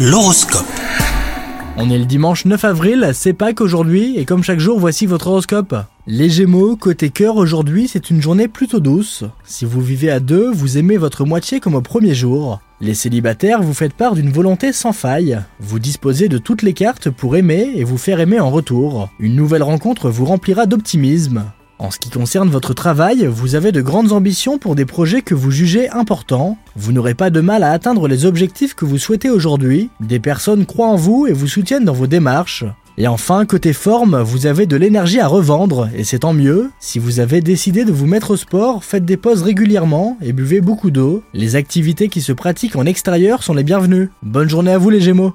L'horoscope. On est le dimanche 9 avril, c'est Pâques aujourd'hui, et comme chaque jour, voici votre horoscope. Les Gémeaux, côté cœur aujourd'hui, c'est une journée plutôt douce. Si vous vivez à deux, vous aimez votre moitié comme au premier jour. Les célibataires, vous faites part d'une volonté sans faille. Vous disposez de toutes les cartes pour aimer et vous faire aimer en retour. Une nouvelle rencontre vous remplira d'optimisme. En ce qui concerne votre travail, vous avez de grandes ambitions pour des projets que vous jugez importants. Vous n'aurez pas de mal à atteindre les objectifs que vous souhaitez aujourd'hui. Des personnes croient en vous et vous soutiennent dans vos démarches. Et enfin, côté forme, vous avez de l'énergie à revendre, et c'est tant mieux. Si vous avez décidé de vous mettre au sport, faites des pauses régulièrement et buvez beaucoup d'eau. Les activités qui se pratiquent en extérieur sont les bienvenues. Bonne journée à vous les Gémeaux